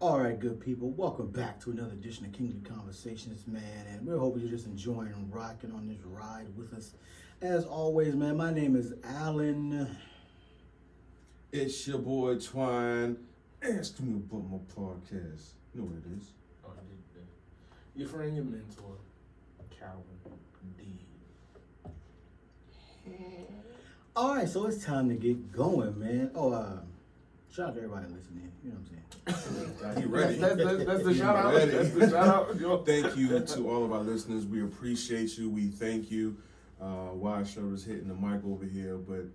All right, good people. Welcome back to another edition of Kingly Conversations, man. And we're hoping you're just enjoying and rocking on this ride with us. As always, man, my name is Alan. It's your boy Twine. Ask me about my podcast. You know what it is. Oh, I did that. Your friend, your mentor, Calvin D. All right, so it's time to get going, man. Oh, uh, shout out to everybody listening. You know what I'm saying? He ready. That's, that's, that's the shout out. ready. That's the shout out. Thank you to all of our listeners. We appreciate you. We thank you. Uh, Wide Shoulders hitting the mic over here, but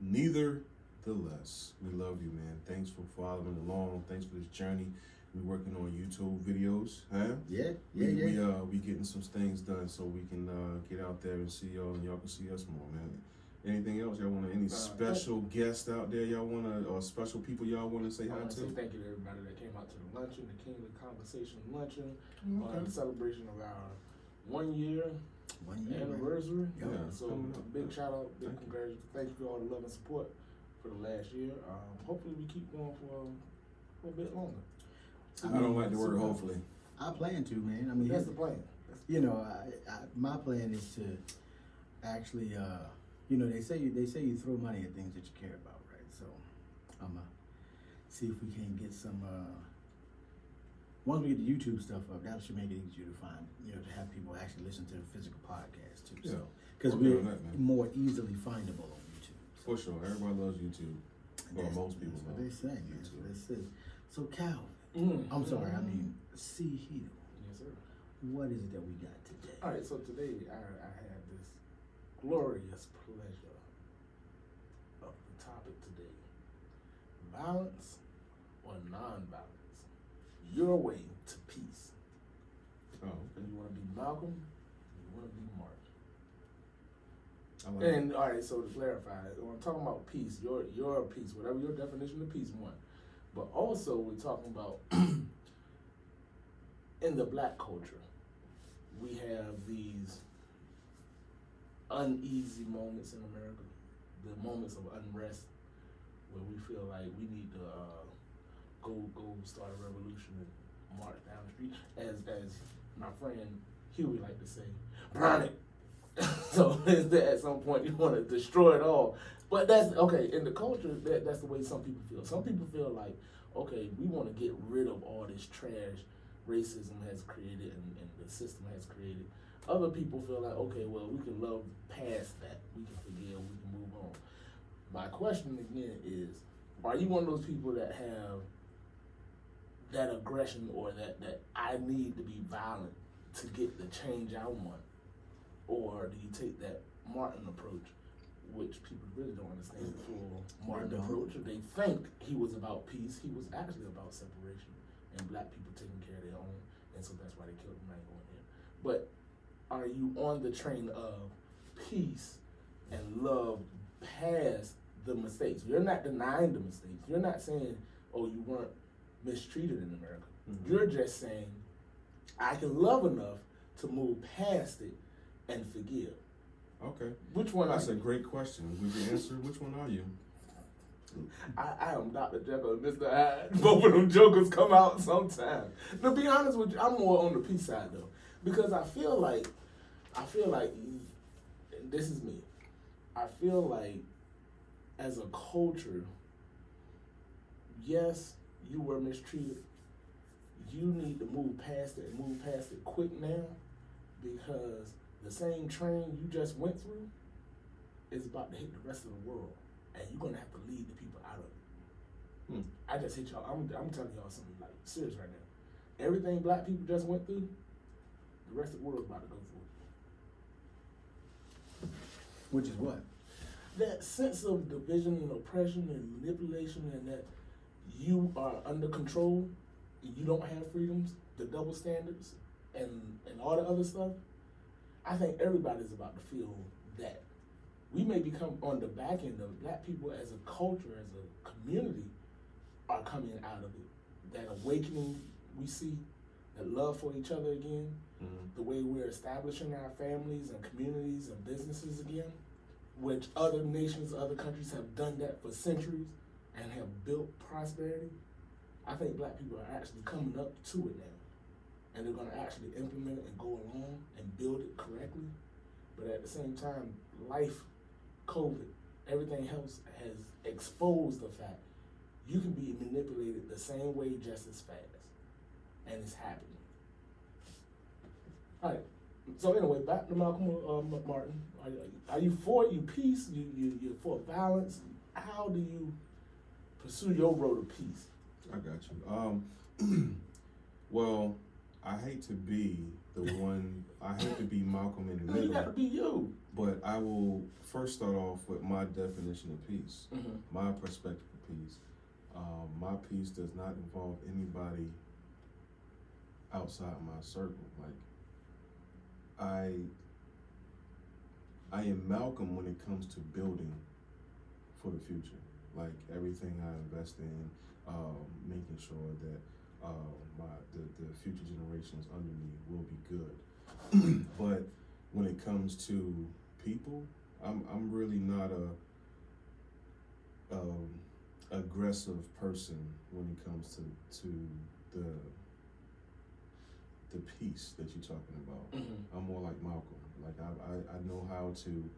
neither the less, we love you, man. Thanks for following along. Thanks for this journey. We working on YouTube videos, huh? Yeah, We, yeah, yeah. we uh we getting some things done so we can uh get out there and see y'all and y'all can see us more, man. Anything else y'all want to? Any Uh, special guests out there y'all want to, or special people y'all want to say hi to say thank you to everybody that came out to the luncheon, the Kingly Conversation luncheon, Mm, uh, the celebration of our one year One year, man. anniversary. Yeah, so coming big shout out, big Thank you. congratulations. Thank you for all the love and support for the last year. Um, hopefully we keep going for, for a bit longer. I don't like the word hopefully. I plan to, man. I mean, That's the plan. That's you know, I, I, my plan is to actually, uh, you know, they say you, they say you throw money at things that you care about, right? So, I'm gonna see if we can get some. Uh, once we get the YouTube stuff up, that should make it easier to find, you know, to have people actually listen to the physical podcast too. Yeah. So, because we're that, more easily findable on YouTube. For sure, everybody loves YouTube. Well, That's- most people That's what they say. That's YouTube. what they say. So, Cal, Mm. I'm sorry. I mean, C Hill. Yes, sir. What is it that we got today? All right, so today I, I have this glorious pleasure of the topic today violence or nonviolence. Your way to peace. Oh, Do you want to be Malcolm? You want to be Martin? Like And all right, so to clarify, when I'm talking about peace, your your peace, whatever your definition of peace, one. But also, we're talking about in the black culture, we have these uneasy moments in America, the moments of unrest, where we feel like we need to uh, go go start a revolution and march down the street, as as my friend Huey like to say, burn it. so at some point you want to destroy it all. But that's okay in the culture. That that's the way some people feel. Some people feel like, okay, we want to get rid of all this trash racism has created and, and the system has created. Other people feel like, okay, well, we can love past that. We can forgive. We can move on. My question again is, are you one of those people that have that aggression or that that I need to be violent to get the change I want? Or do you take that Martin approach, which people really don't understand the full Martin approach? They think he was about peace. He was actually about separation and black people taking care of their own. And so that's why they killed him. I ain't going there. But are you on the train of peace and love past the mistakes? You're not denying the mistakes. You're not saying, oh, you weren't mistreated in America. Mhm. You're just saying, I can love enough to move past it and forgive. Okay, Which one that's a you? great question. Would you answer? Which one are you? I, I am Dr. Jekyll and Mr. Hyde. Both of them jokers come out sometime. To be honest with you, I'm more on the peace side though. Because I feel like, I feel like, this is me, I feel like as a culture, yes, you were mistreated. You need to move past it move past it quick now because the same train you just went through is about to hit the rest of the world. And you're gonna have to lead the people out of it. Hmm. I just hit y'all. I'm, I'm telling y'all something like serious right now. Everything black people just went through, the rest of the world's about to go through. Which is what? That sense of division and oppression and manipulation, and that you are under control, you don't have freedoms, the double standards, and and all the other stuff. I think everybody's about to feel that. We may become on the back end of black people as a culture, as a community, are coming out of it. That awakening we see, that love for each other again, Mhm. the way we're establishing our families and communities and businesses again, which other nations, other countries have done that for centuries and have built prosperity. I think black people are actually coming up to it now. And they're gonna actually implement it and go along and build it correctly. But at the same time, life, COVID, everything else has exposed the fact you can be manipulated the same way just as fast. And it's happening. Alright. So anyway, back to Malcolm uh, Martin. Are, are you for you peace? You you you're for violence? How do you pursue your road to peace? I got you. Um, well, I hate to be the one. I hate to be Malcolm in the No, you middle. gotta be you. But I will first start off with my definition of peace, Mm-hmm. my perspective of peace. Um, my peace does not involve anybody outside my circle. Like I, I am Malcolm when it comes to building for the future. Like everything I invest in, um, making sure that uh, my the, the future generations under me will be good. but when it comes to people, I'm I'm really not a um, aggressive person when it comes to to the the peace that you're talking about. Mm-hmm. I'm more like Malcolm. Like I I, I know how to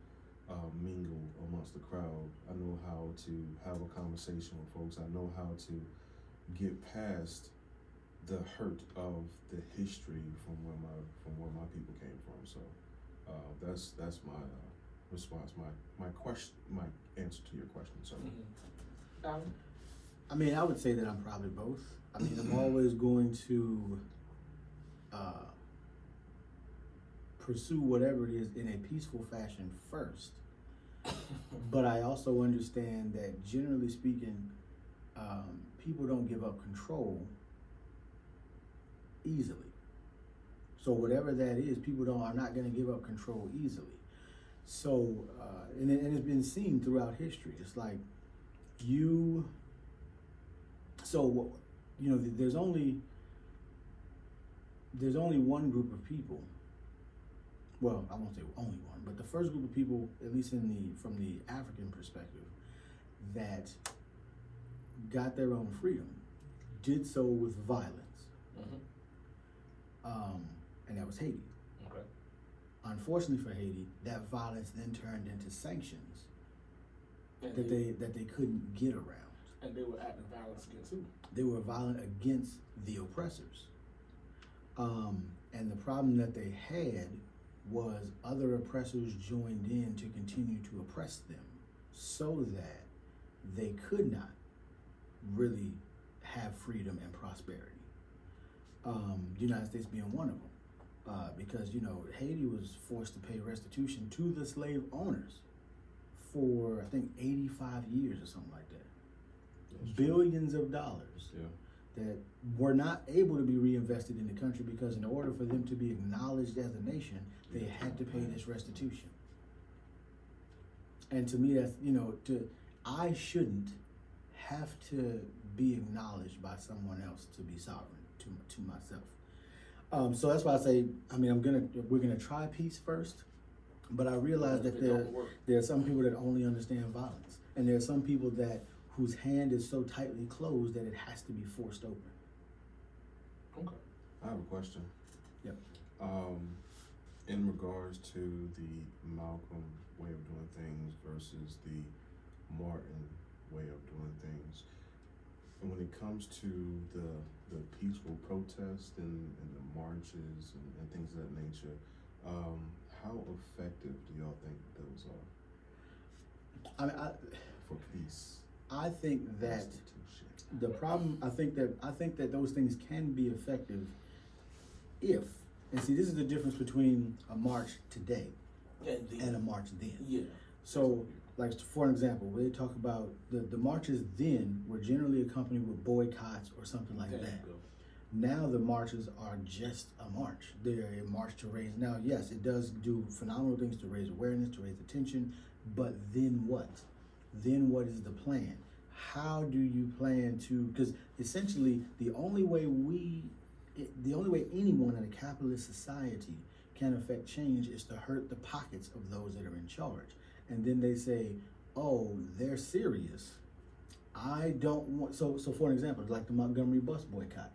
uh, mingle amongst the crowd. I know how to have a conversation with folks. I know how to get past the hurt of the history from where my from where my people came from. So uh, that's that's my uh, response. My my question. My answer to your question. So Mm-hmm. Alan? I mean, I would say that I'm probably both. I mean, I'm always going to uh, pursue whatever it is in a peaceful fashion first. But I also understand that generally speaking, um, people don't give up control easily. So whatever that is, people don't are not going to give up control easily. So uh, and, it, and it's been seen throughout history. It's like you. So you know, there's only there's only one group of people. Well, I won't say only one, but the first group of people, at least in the from the African perspective, that got their own freedom, did so with violence, Mm-hmm. um, and that was Haiti. Okay. Unfortunately for Haiti, that violence then turned into sanctions And that they that they couldn't get around. and they were acting violence against who? They were violent against the oppressors. Um, and the problem that they had was other oppressors joined in to continue to oppress them so that they could not really have freedom and prosperity. Um, the United States being one of them. Uh, because, you know, Haiti was forced to pay restitution to the slave owners for, I think, 85 years or something like that. That's true. Billions of dollars Yeah. That were not able to be reinvested in the country because in order for them to be acknowledged as a nation, they had to pay this restitution. And to me, that's you know, to I shouldn't have to be acknowledged by someone else to be sovereign to to myself. Um, so that's why I say, I mean, I'm gonna we're gonna try peace first, but I realize that there there are some people that only understand violence, and there are some people that whose hand is so tightly closed that it has to be forced open. Okay. I have a question. Yep. Um, in regards to the Malcolm way of doing things versus the Martin way of doing things, and when it comes to the the peaceful protest and, and the marches and, and things of that nature, um, how effective do y'all think those are I mean, I, for peace? I think that the problem, I think that I think that those things can be effective if, and see, this is the difference between a march today And the, and a march then. yeah. So, like for an example, where they talk about the the marches then were generally accompanied with boycotts or something like there that. you go. Now the marches are just a march. They're a march to raise. Now, yes, it does do phenomenal things to raise awareness, to raise attention, but then what? Then what is the plan? How do you plan to? Because essentially, the only way we, the only way anyone in a capitalist society can affect change is to hurt the pockets of those that are in charge. And then they say, "Oh, they're serious. I don't want so so for an example, like the Montgomery bus boycott.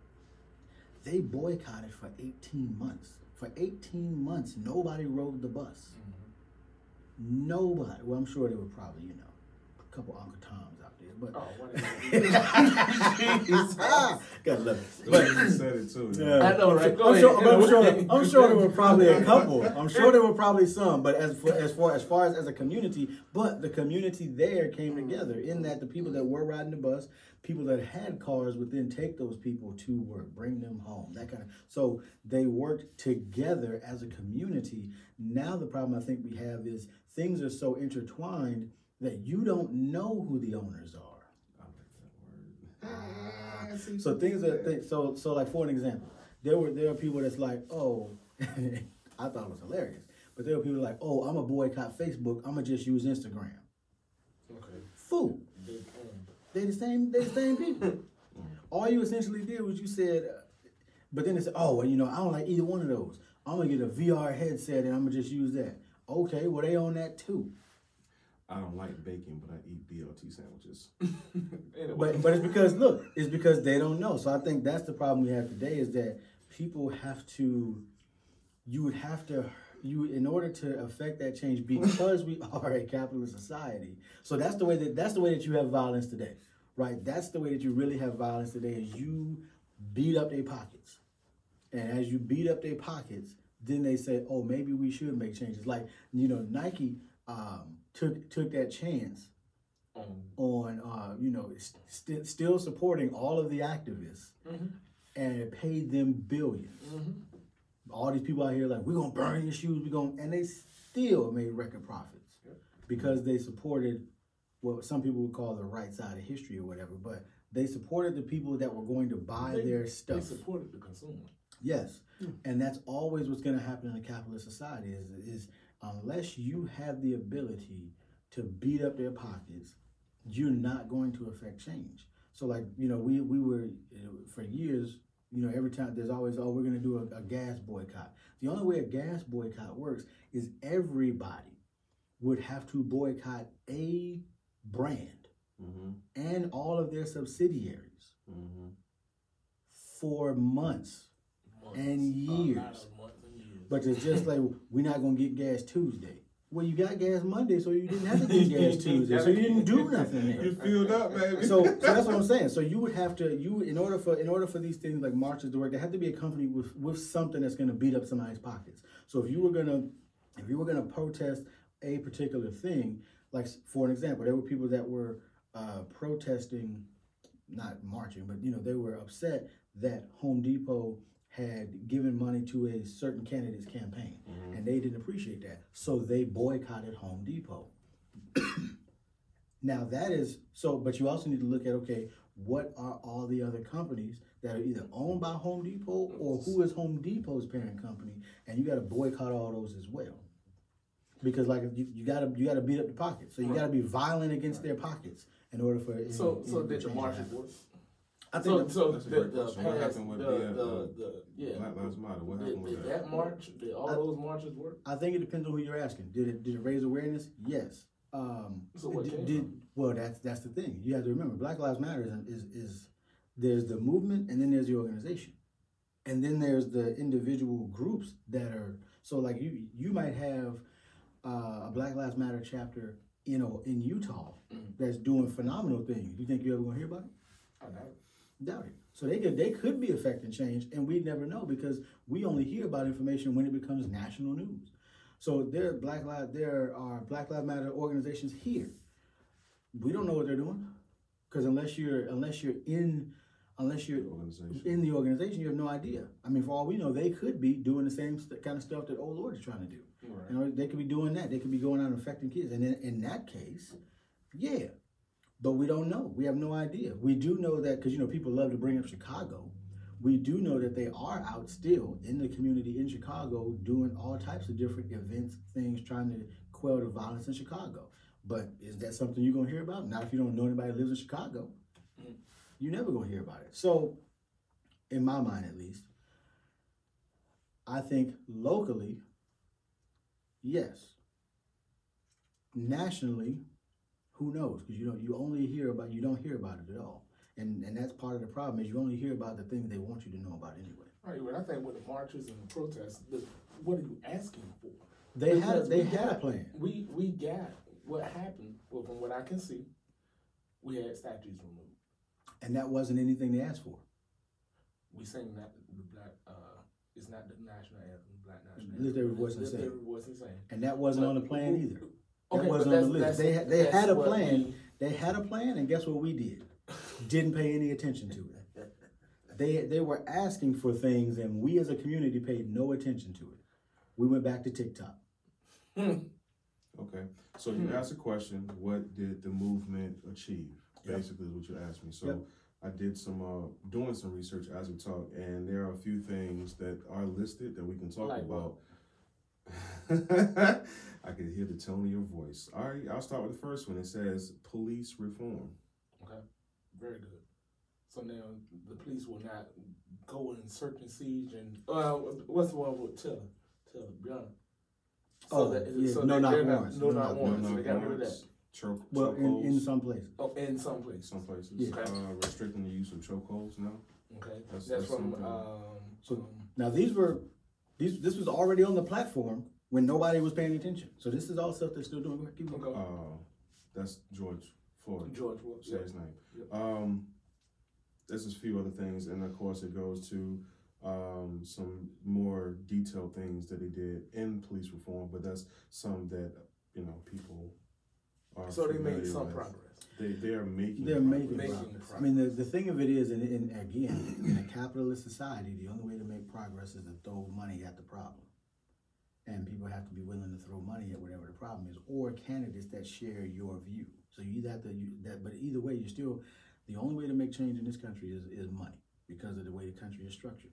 They boycotted for 18 months. For 18 months, nobody rode the bus. Mm-hmm. Nobody. Well, I'm sure they were probably, you know, couple Uncle Toms out there, but Oh, what God love it. But But you said it too. Yeah. I know, right? Go I'm ahead. sure, but I'm sure, I'm sure there were probably a couple. I'm sure there were probably some, but as for as far as far as, as a community, but the community there came mm. together in that the people that were riding the bus, people that had cars would then take those people to work, bring them home, that kind of. So they worked together as a community. Now the problem I think we have is things are so intertwined that you don't know who the owners are. I like that word. Ah, see, So things are yeah. th- so so like for an example, there were there are people that's like, oh, I thought it was hilarious, but there were people like, oh, I'm a boycott Facebook. I'm gonna just use Instagram. Okay. Fool, Big owned. they the same. They the same people. All you essentially did was you said, uh, but then it's oh, well, you know, I don't like either one of those. I'm gonna get a VR headset and I'm gonna just use that. Okay, well they own that too. I don't like bacon, but I eat BLT sandwiches. But but it's because look, it's because they don't know. So I think that's the problem we have today is that people have to you would have to you in order to affect that change because we are a capitalist society. So that's the way that that's the way that you have violence today. Right? That's the way that you really have violence today is you beat up their pockets. And as you beat up their pockets, then they say, "Oh, maybe we should make changes." Like, you know, Nike um, took took that chance Um, on uh, you know st- still supporting all of the activists Mhm. and paid them 1000000000s mhm. All these people out here like we're gonna burn your shoes, we're gonna and they still made record profits Yeah. because they supported what some people would call the right side of history or whatever, but they supported the people that were going to buy They- their stuff. They supported the consumer. Yes, and that's always what's going to happen in a capitalist society is is unless you have the ability to beat up their pockets, you're not going to affect change. So like you know we we were for years you know every time there's always oh we're going to do a, a gas boycott. The only way a gas boycott works is everybody would have to boycott a brand Mm-hmm. and all of their subsidiaries Mm-hmm. for months. Months. And years. of months and years. But it's just like we're not gonna get gas Tuesday. Well, you got gas Monday, so you didn't have to get gas Tuesday, so you didn't do nothing There. You filled up, baby. So, so that's what I'm saying. So you would have to you in order for in order for these things like marches to work, they have to be accompanied with with something that's gonna beat up somebody's pockets. So if you were gonna if you were gonna protest a particular thing, like for an example, there were people that were uh, protesting, not marching, but you know they were upset that Home Depot had given money to a certain candidate's campaign, mm-hmm. and they didn't appreciate that, so they boycotted Home Depot. now that is so, but you also need to look at okay, what are all the other companies that are either owned by Home Depot or who is Home Depot's parent company, and you got to boycott all those as well. Because like you, you gotta you gotta beat up the pockets. So you gotta be violent against their pockets in order for so so any did change marches work? I think So that- so That's a the great the question. What happened with the the, uh, the the yeah. Black Lives Matter. What Did, happened with did that? that march? Did all I- those marches work? I think it depends on who you're asking. Did it did it raise awareness? Yes. Um, So what did, did- well that's that's the thing. You have to remember Black Lives Matter is, is is there's the movement and then there's the organization. And then there's the individual groups that are so like you you might have uh, a Black Lives Matter chapter you know in Utah Mhm. that's doing phenomenal things. Do you think you ever gonna hear about it? I doubt it. Doubt it. So they could they could be affecting change, and we never know because we only hear about information when it becomes national news. So there are Black Lives there are Black Lives Matter organizations here. We don't know what they're doing because unless you're unless you're in unless you're organization. in the organization, you have no idea. I mean, for all we know, they could be doing the same st- kind of stuff that old Lord is trying to do. Right. You know, they could be doing that. They could be going out and affecting kids. And in, in that case, yeah. But we don't know. We have no idea. We do know that because, you know, people love to bring up Chicago. We do know that they are out still in the community in Chicago doing all types of different events, things, trying to quell the violence in Chicago. But is that something you're going to hear about? Not if you don't know anybody lives in Chicago. Mm. You're never going to hear about it. So, in my mind at least, I think locally, yes. Nationally, Who knows? Because you don't you only hear about you don't hear about it at all, and and that's part of the problem is you only hear about the things they want you to know about anyway. Right, but I think with the marches and the protests, the, what are you asking for? They had they had a plan. We we got what happened. Well, from what I can see, we had statues removed. And that wasn't anything they asked for. We sang that the black. Uh, it's not the national anthem, black national anthem. every voice and Lift sing. every voice and that wasn't But on the plan who- either. Okay, but wasn't on the that's- list. They had- they had a plan. we- They had a plan, and guess what we did? Didn't pay any attention to it. They they were asking for things, and we as a community paid no attention to it. We went back to TikTok. Hmm. Okay, so you Hmm. asked a question, what did the movement achieve? Yep. Basically is what you asked me, so Yep. I did some, uh, doing some research as we talk, and there are a few things that are listed that we can talk Like what? About. I can hear the tone of your voice. All right, I'll start with the first one. It says police reform. Okay, very good. So now the police will not go and search and siege and uh, what's the one with Taylor? Taylor, Breonna. Oh, yeah, no knock they're not- warrants, No no knock knock warrants. No So they got knock rid of that. Choke, Well, in, in some places. Oh, in some places. some places, Yeah. uh, restricting the use of chokeholds now. Okay, That's- that's, that's from something. um. So- um, Now these were these this was already on the platform when nobody was paying attention. So this is all stuff they're still doing. Go keep going. Uh, that's George Floyd. George Will. say his name. Yep. Um, there's a few other things, and of course, it goes to um, some more detailed things that he did in police reform. But that's some that you know people are. So they made some with. progress. They they are making. They're making progress. Making progress. I mean, the, the thing of it is, and, and again, in a capitalist society, the only way to make progress is to throw money at the problem. And people have to be willing to throw money at whatever the problem is, or candidates that share your view. So you either have to, you, that, but either way, you're still, the only way to make change in this country is, is money because of the way the country is structured.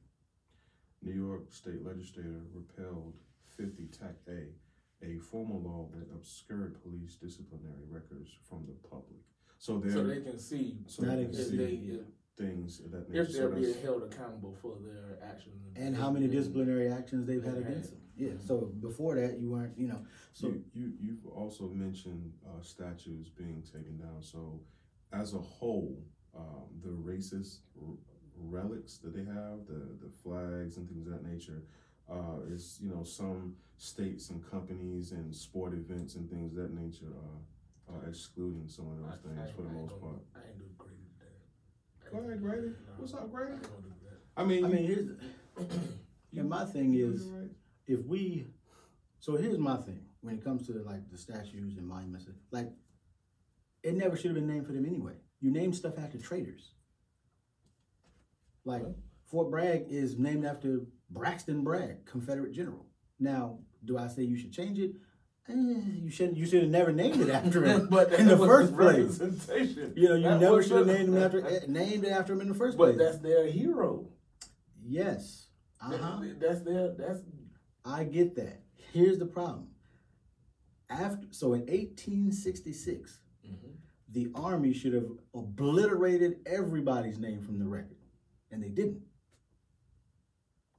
New York State legislator repealed 50 TAC A, a formal law that obscured police disciplinary records from the public. So So they can see so Now they they can can see they things of that if they're being held accountable for their actions. And how many disciplinary actions they've had against them. Yeah, so before that, you weren't, you know, so. you, you you've also mentioned uh, statues being taken down. So, as a whole, um, the racist r- relics that they have, the the flags and things of that nature, uh, is you know some states and companies and sport events and things of that nature are, are excluding some of those things for the most part. I ain't do great at that. Go ahead, Grady. No, What's up, Grady? ain't do. I mean, I mean, here's, and my thing is, right. if we so here's my thing when it comes to like the statues and monuments like it never should have been named for them anyway you name stuff after traitors like fort bragg is named after braxton bragg confederate general now do i say you should change it Eh, you shouldn't you should have never named it after him but in the first place you know you That never should have named him after named it after him in the first But place that's their hero. yes uh-huh That's their. That's I get that. Here's the problem. After so in 1866, the army should have obliterated everybody's name from the record, and they didn't,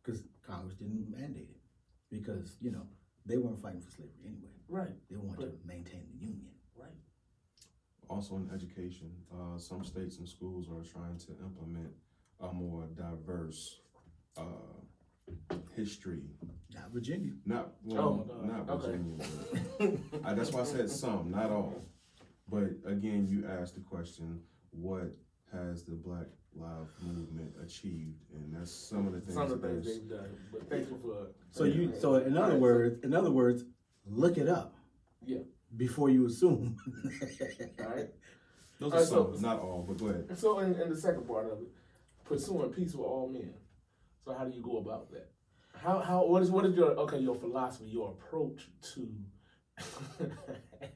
because Congress didn't mandate it, because you know they weren't fighting for slavery anyway. right. They wanted to maintain the union. Right. Also in education, uh, some states and schools are trying to implement a more diverse uh, history. Not Virginia. Not well, Oh, no. not Okay. Virginia. but- I, that's why I said some, not all. But again, you asked the question, what has the Black Lives Movement achieved? And that's some of the things. Some of the things they've done. But thank you for. So you so in other words, in other words, look it up Yeah. before you assume. All right. Those All are right, so- not all. But go ahead. So in, in the second part of it, pursuing peace with all men. So how do you go about that? How how what is what is your okay your philosophy your approach to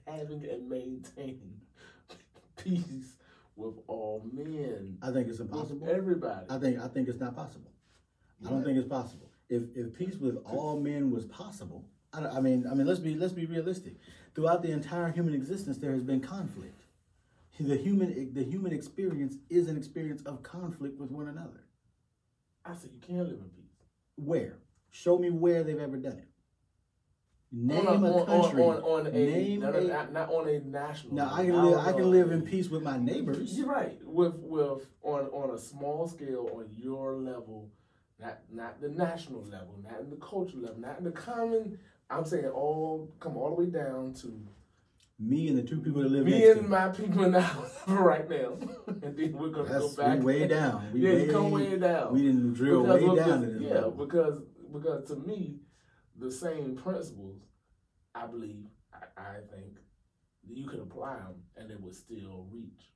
having and maintaining peace with all men I think it's impossible. everybody. I think I think it's not possible. I don't think it's possible. If if peace with all men was possible, I, I mean I mean let's be let's be realistic. Throughout the entire human existence, there has been conflict. The human the human experience is an experience of conflict with one another. I said you can't live in peace. Where? Show me where they've ever done it. Name on a, on, country. on, on, on a, Name not, a- not, not on a national. now I can live. don't I can live in peace with my neighbors. You're right. With with on on a small scale, on your level, not not the national level, not in the cultural level, not in the common. I'm saying all come all the way down to Me and the two people that live me and to. my people in the house right now, and then we're gonna That's go back we way down. We yeah, way, you come way down. We didn't drill Because way down this. Yeah, level. because because to me, the same principles, I believe, I, I think, you could apply them and it would still reach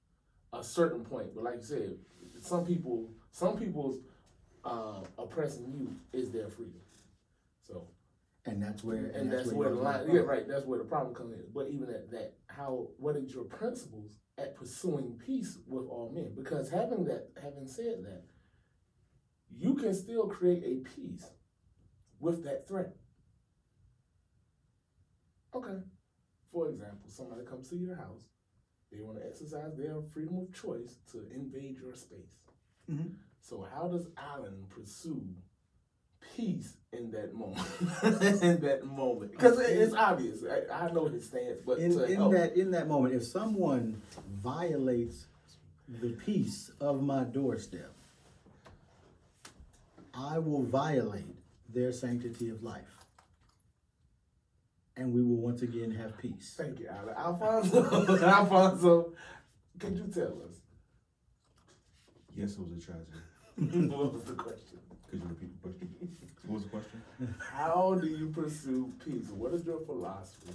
a certain point. But like you said, some people, some people's uh, oppressing you is their freedom. So and that's where. and, that's, where the line. Yeah, right. That's where the problem comes in. But even at that, how what is your principles at pursuing peace with all men? Because having that, having said that, you can still create a peace with that threat. Okay. For example, somebody comes to your house. They want to exercise their freedom of choice to invade your space. Mhm. So how does Alan pursue peace in that moment? in that moment, because it's obvious. I, I know his stance, but in, to in help, that in that moment, if someone violates the peace of my doorstep, I will violate their sanctity of life, and we will once again have peace. thank you, Alan. Alfonso, Alfonso, could you tell us Yes, it was a tragedy. what was the question? Could you repeat the question? What was the question? How do you pursue peace? What is your philosophy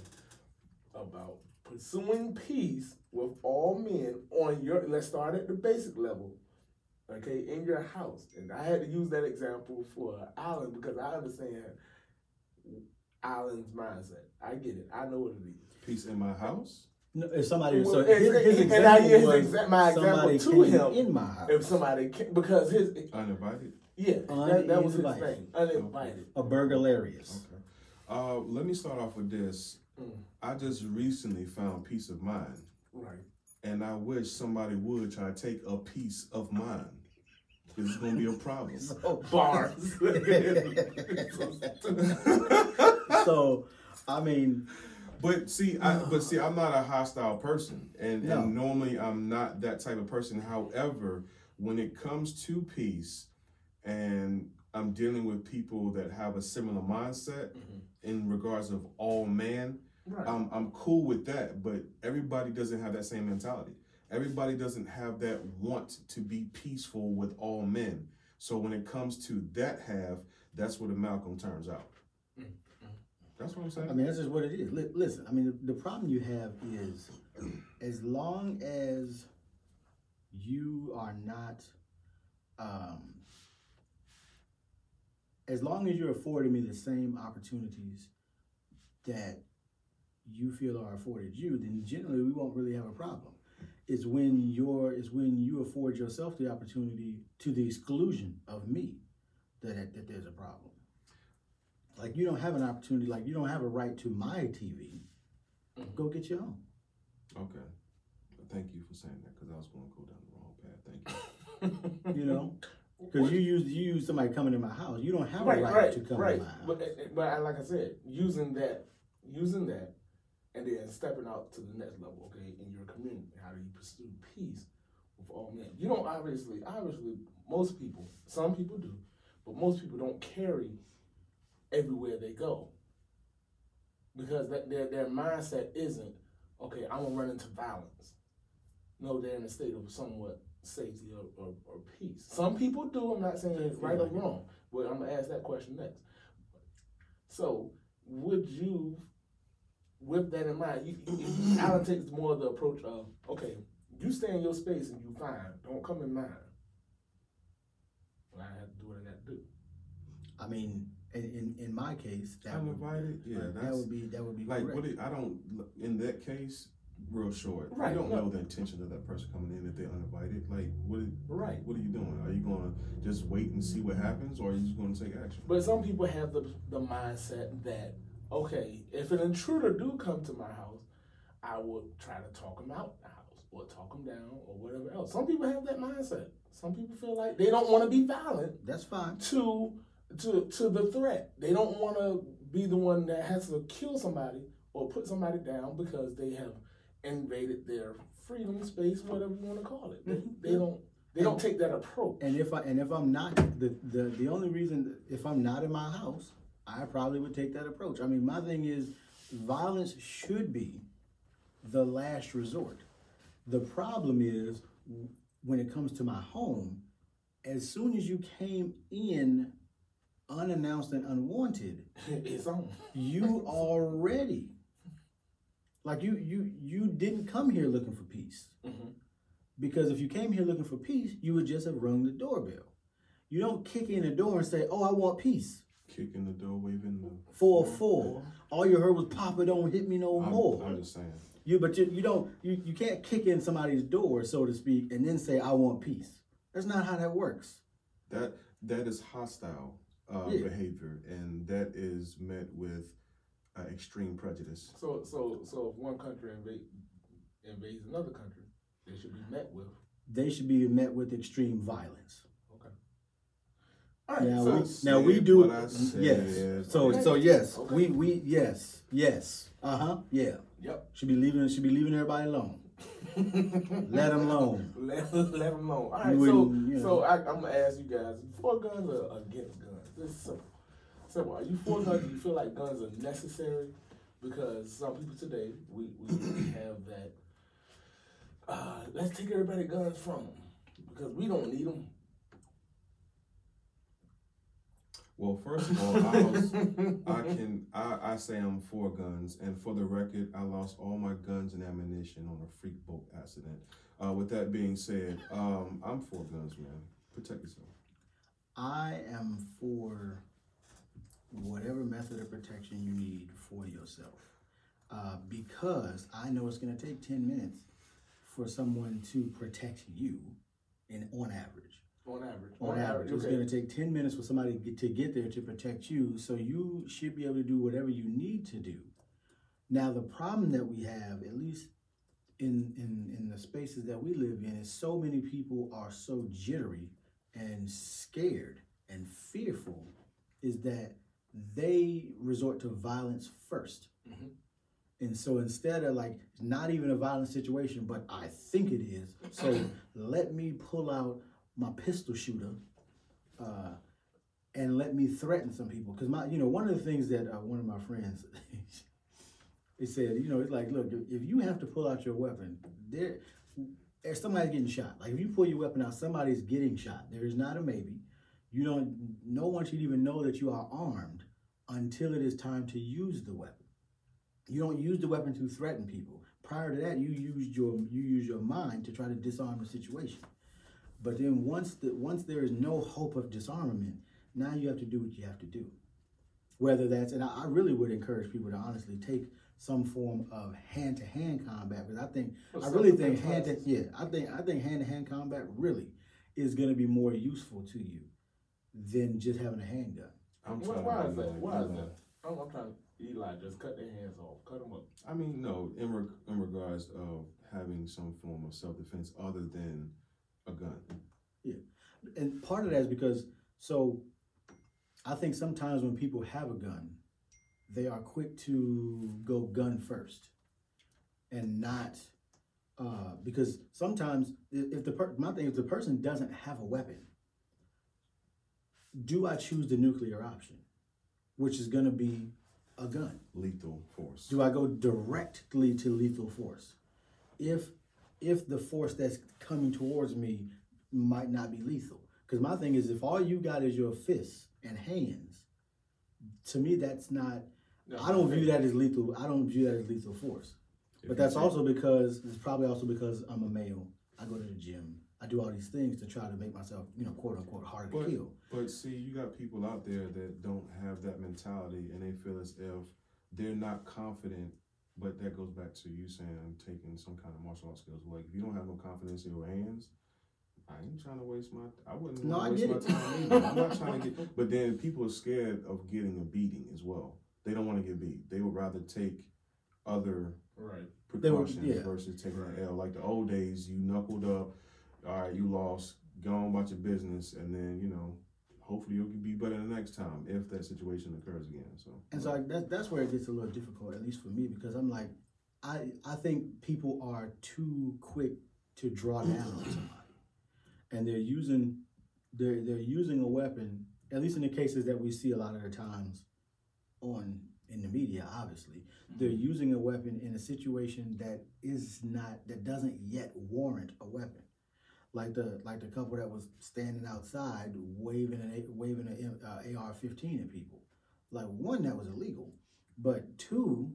about pursuing peace with all men on your? Let's start at the basic level, okay, in your house. And I had to use that example for Alan because I understand Alan's mindset. I get it. I know what it is. Peace in my house. No, if somebody, Well, so and- his, his and- and I example use was exa- my example to him. in my house, If somebody can, because his Uninvited. yeah, that, that was his thing, uninvited. a burglarious. Okay. Uh, let me start off with this. Mm. I just recently found peace of mind, Right. and I wish somebody would try to take a piece of mine. Because it's gonna be a problem. So, Bars. so, I mean, But see, I but see, I'm not a hostile person, and, No. and normally I'm not that type of person. However, when it comes to peace, and I'm dealing with people that have a similar mindset Mhm. in regards of all man, Right. I'm I'm cool with that. But everybody doesn't have that same mentality. Everybody doesn't have that want to be peaceful with all men. So when it comes to that half, that's where the Malcolm turns out. That's what I'm saying. I mean, that's just what it is. Li- listen, I mean, the, the problem you have is as long as you are not, um, as long as you're affording me the same opportunities that you feel are afforded you, then generally we won't really have a problem. It's when you're, it's when you afford yourself the opportunity to the exclusion of me that, that there's a problem. Like you don't have an opportunity, like you don't have a right to my TV. Mhm. Go get your own. Okay. Thank you for saying that because I was going to go down the wrong path. Thank you. You know, because you use you use somebody coming in my house. You don't have right, a right, right, to come right. in my house. But uh, but like I said, using that, using that, and then stepping out to the next level. Okay, in your community, how do you pursue peace with all men? You don't obviously, obviously, most people, some people do, but most people don't carry everywhere they go because that their their mindset isn't okay. I'm gonna run into violence. No, they're in a state of somewhat safety or, or, or peace. Some people do. I'm not saying it's right or wrong. But I'm gonna ask that question next. So, would you, with that in mind, you, you, Alan takes more of the approach of, okay, you stay in your space and you fine. Don't come in mine. Well, I have to do what I got to do. I mean, in, in, in my case, that would, Uninvited? Yeah, that would be that would be like correct. what it, I don't in that case. Real short. Right, You don't no. know the intention of that person coming in if they're uninvited. Like, what? Right. What are you doing? Are you gonna just wait and see what happens, or are you just gonna take action? But some people have the the mindset that okay, if an intruder do come to my house, I will try to talk them out the house or talk them down or whatever else. Some people have that mindset. Some people feel like they don't want to be violent That's fine. to to to the threat. They don't want to be the one that has to kill somebody or put somebody down because they have invaded their freedom space, whatever you want to call it. They, Mhm. they don't they don't take that approach. And if I and if I'm not the the the only reason if I'm not in my house, I probably would take that approach. I mean, my thing is, violence should be the last resort. The problem is when it comes to my home, as soon as you came in unannounced and unwanted, it's on. you already like you you you didn't come here looking for peace. Mhm. Because if you came here looking for peace, you would just have rung the doorbell. You don't kick in the door and say, "Oh, I want peace." Kicking the door, waving the. Four four. All you heard was "Papa, don't hit me no I'm, more." I'm just saying. You but you, you don't you, you can't kick in somebody's door, so to speak, and then say, "I want peace." That's not how that works. That that is hostile uh, Yeah. behavior, and that is met with uh, extreme prejudice. So so so if one country invade, invades another country, they should be met with. They should be met with extreme violence. Okay. All right. Now so, we said now we do what yes. So Okay. so yes, Okay. we we yes yes uh huh yeah yep. should be leaving should be leaving everybody alone. Let them alone. Let, let them alone. All right, You so you know. so I, I'm gonna ask you guys: for guns or against guns? This is simple. Simple. Are you for guns? Do you feel like guns are necessary? Because some people today we we have that. Uh, let's take everybody guns from them because we don't need them. Well, first of all, I, was, I can I, I say I'm for guns, and for the record, I lost all my guns and ammunition on a freak boat accident. Uh, with that being said, um, I'm for guns, man. Protect yourself. I am for whatever method of protection you need for yourself. Uh, because I know it's going to take 10 minutes for someone to protect you in, on average. On average. On average, it's okay. going to take 10 minutes for somebody to get, to get there to protect you. So you should be able to do whatever you need to do. Now, the problem that we have, at least in, in, in the spaces that we live in, is so many people are so jittery and scared and fearful is that they resort to violence 1st Mhm. And so instead of like not even a violent situation, but I think it is, so let me pull out my pistol shooter uh, and let me threaten some people. Because my, you know, one of the things that uh, one of my friends, he said, you know, it's like, look, if you have to pull out your weapon, there, if somebody's getting shot. Like if you pull your weapon out, somebody's getting shot. There is not a maybe. You don't. No one should even know that you are armed until it is time to use the weapon. You don't use the weapon to threaten people. Prior to that, you used your you use your mind to try to disarm the situation. But then once the once there is no hope of disarmament, now you have to do what you have to do. Whether that's and I, I really would encourage people to honestly take some form of hand to hand combat because I think Well, I really think hand to yeah I think I think hand to hand combat really is going to be more useful to you than just having a handgun. I'm Why, trying why to is that? Why is Eli. that? I'm, I'm trying. Eli, just cut their hands off. Cut them up. I mean, no, in reg- in regards of having some form of self defense other than a gun. Yeah, and part of that is because so I think sometimes when people have a gun, they are quick to go gun first, and not uh, because sometimes if the per- my thing is the person doesn't have a weapon, do I choose the nuclear option, which is going to be a gun? Lethal force. do I go directly to lethal force? If if the force that's coming towards me might not be lethal, because my thing is, if all you got is your fists and hands, to me that's not. I don't view that as lethal. I don't view that as lethal force. But that's also because it's probably also because I'm a male. I go to the gym. I do all these things to try to make myself, you know, quote unquote, harder to But- kill. But see, you got people out there that don't have that mentality, and they feel as if they're not confident. But that goes back to you saying I'm taking some kind of martial arts skills. Like if you don't have no confidence in your hands, I ain't trying to waste my. I wouldn't No, waste my time either. I'm not trying to get. But then people are scared of getting a beating as well. They don't want to get beat. They would rather take other Right. They would- precautions yeah. versus taking Right. an L. Like the old days, you knuckled up. All right, you lost. Go on about your business, and then you know, hopefully you'll be better the next time if that situation occurs again. So And so I, that, that's where it gets a little difficult, at least for me, because I'm like, I I think people are too quick to draw down on somebody, and they're using they're they're using a weapon. At least in the cases that we see a lot of the times on in the media, obviously, they're using a weapon in a situation that is not that doesn't yet warrant a weapon. Like the like the couple that was standing outside waving an A- waving an uh, AR-15 at people. Like one that was illegal, but two,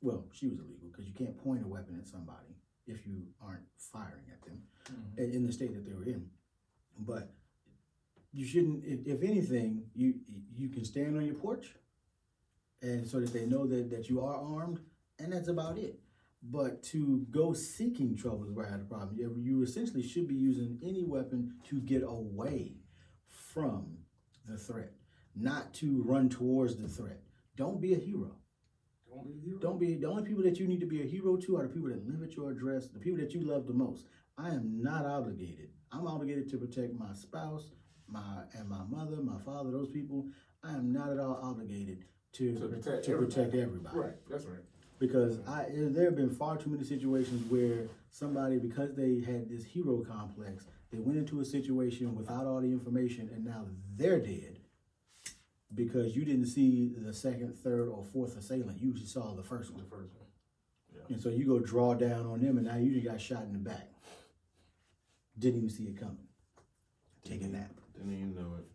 well, she was illegal because you can't point a weapon at somebody if you aren't firing at them Mhm. in in the state that they were in. But you shouldn't. If, if anything, you you can stand on your porch, and so that they know that that you are armed, and that's about it. But to go seeking trouble is where I had a problem. You, you essentially should be using any weapon to get away from the threat, not to run towards the threat. Don't be a hero. Don't be a hero. Don't be the only people that you need to be a hero to are the people that live at your address, the people that you love the most. I am not obligated. I'm obligated to protect my spouse, my and my mother, my father, those people. I am not at all obligated to To protect to protect everybody. everybody. Right, that's right. Because I there have been far too many situations where somebody because they had this hero complex, they went into a situation without all the information and now they're dead because you didn't see the second, third, or fourth assailant. You just saw the first one. The first one. And so you go draw down on them, and now you just got shot in the back. Didn't even see it coming. Take a nap. Didn't even know it.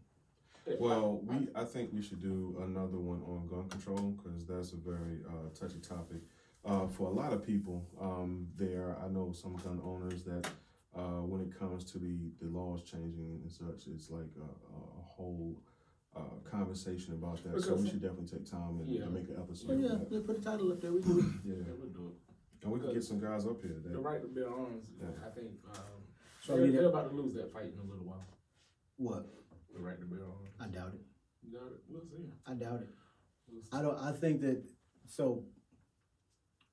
Hey, Well, I- we I think we should do another one on gun control because that's a very uh, touchy topic uh, for a lot of people. Um, there, I know some gun owners that uh, when it comes to the the laws changing and such, it's like a, a whole uh, conversation about that. so we should definitely take time and, Yeah. and make an episode. Oh, yeah, that. yeah, put a title up there. We do it. Yeah, Yeah, we'll do it. and we can get some guys up here. The That, right to bear arms, Yeah. I think, um, So I they're, mean, they're about to lose that fight in a little while. What? The right to bear arms. I doubt it. You got it? We'll see. I doubt it. We'll see. I don't. I think that so.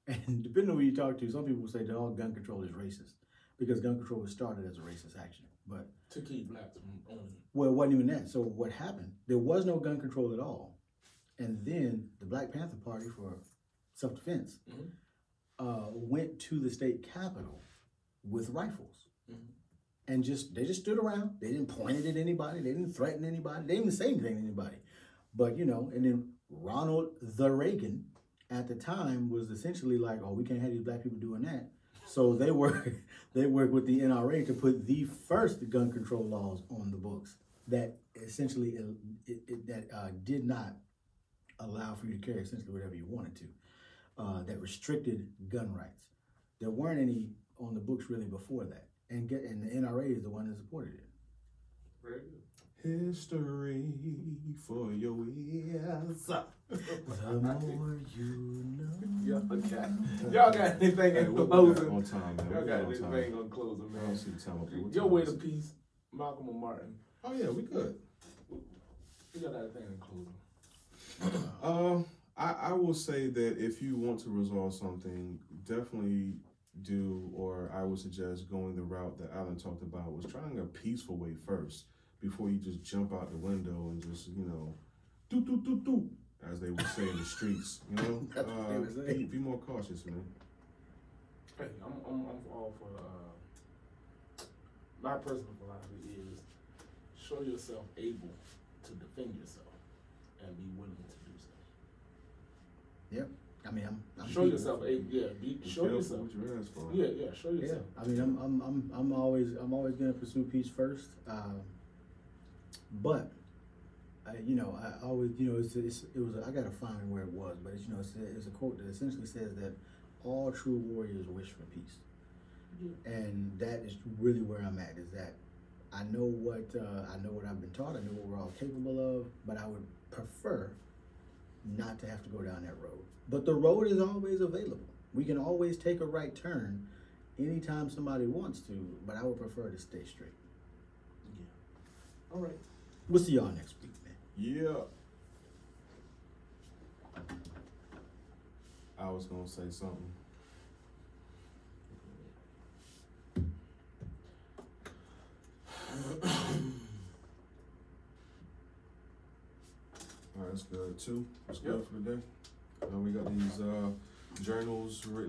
And depending on who you talk to, some people say that all gun control is racist because gun control was started as a racist action. But To keep blacks from well, it wasn't even that. So what happened? There was no gun control at all, and then the Black Panther Party for self defense Mhm. uh, went to the state capitol with rifles. And just they just stood around. They didn't point it at anybody. They didn't threaten anybody. They didn't say anything to anybody. But you know, and then Ronald the Reagan at the time was essentially like, "Oh, we can't have these black people doing that." So they were they worked with the NRA to put the first gun control laws on the books that essentially it, it, it- that uh, did not allow for you to carry essentially whatever you wanted to. Uh, that restricted gun rights. There weren't any on the books really before that, and get and the NRA is the one that supported it. Very good. history for your ears. The more you know. Y'all got, y'all got anything Hey, in we'll be back closing? on time, man. Y'all got be on time. anything on closing, I don't man? see the time up here. What Your time way is to peace, Malcolm or Martin. Oh yeah, we good. You got anything in closing? Uh, I, I will say that if you want to resolve something, definitely do, or I would suggest going the route that Alan talked about, was trying a peaceful way first before you just jump out the window and just, you know, do, do, do, do, as they would say in the streets, you know? That's what they Uh, be, be more cautious, man. Hey, I'm, I'm, I'm all for, uh, my personal philosophy is show yourself able to defend yourself and be willing to do so. Yep. I mean, I'm. I'm Show yourself able, yeah, be, Be show yourself. what you ask for. Yeah, yeah, show yourself. Yeah. I mean, I'm. I'm. I'm. I'm always. I'm always gonna pursue peace first. Um, but. I, you know, I always, you know, it's, it's it was. I gotta find where it was, but it's, you know, it's, a- it's a quote that essentially says that all true warriors wish for peace. Yeah. and that is really where I'm at. Is that I know what uh, I know what I've been taught. I know what we're all capable of, but I would prefer not to have to go down that road. But the road is always available. We can always take a right turn anytime somebody wants to. But I would prefer to stay straight. Yeah. All right. We'll see y'all next week, man. Yeah. I was gonna say something. That's good. Two. That's Yep. good for the day. Uh, we got these uh, journals written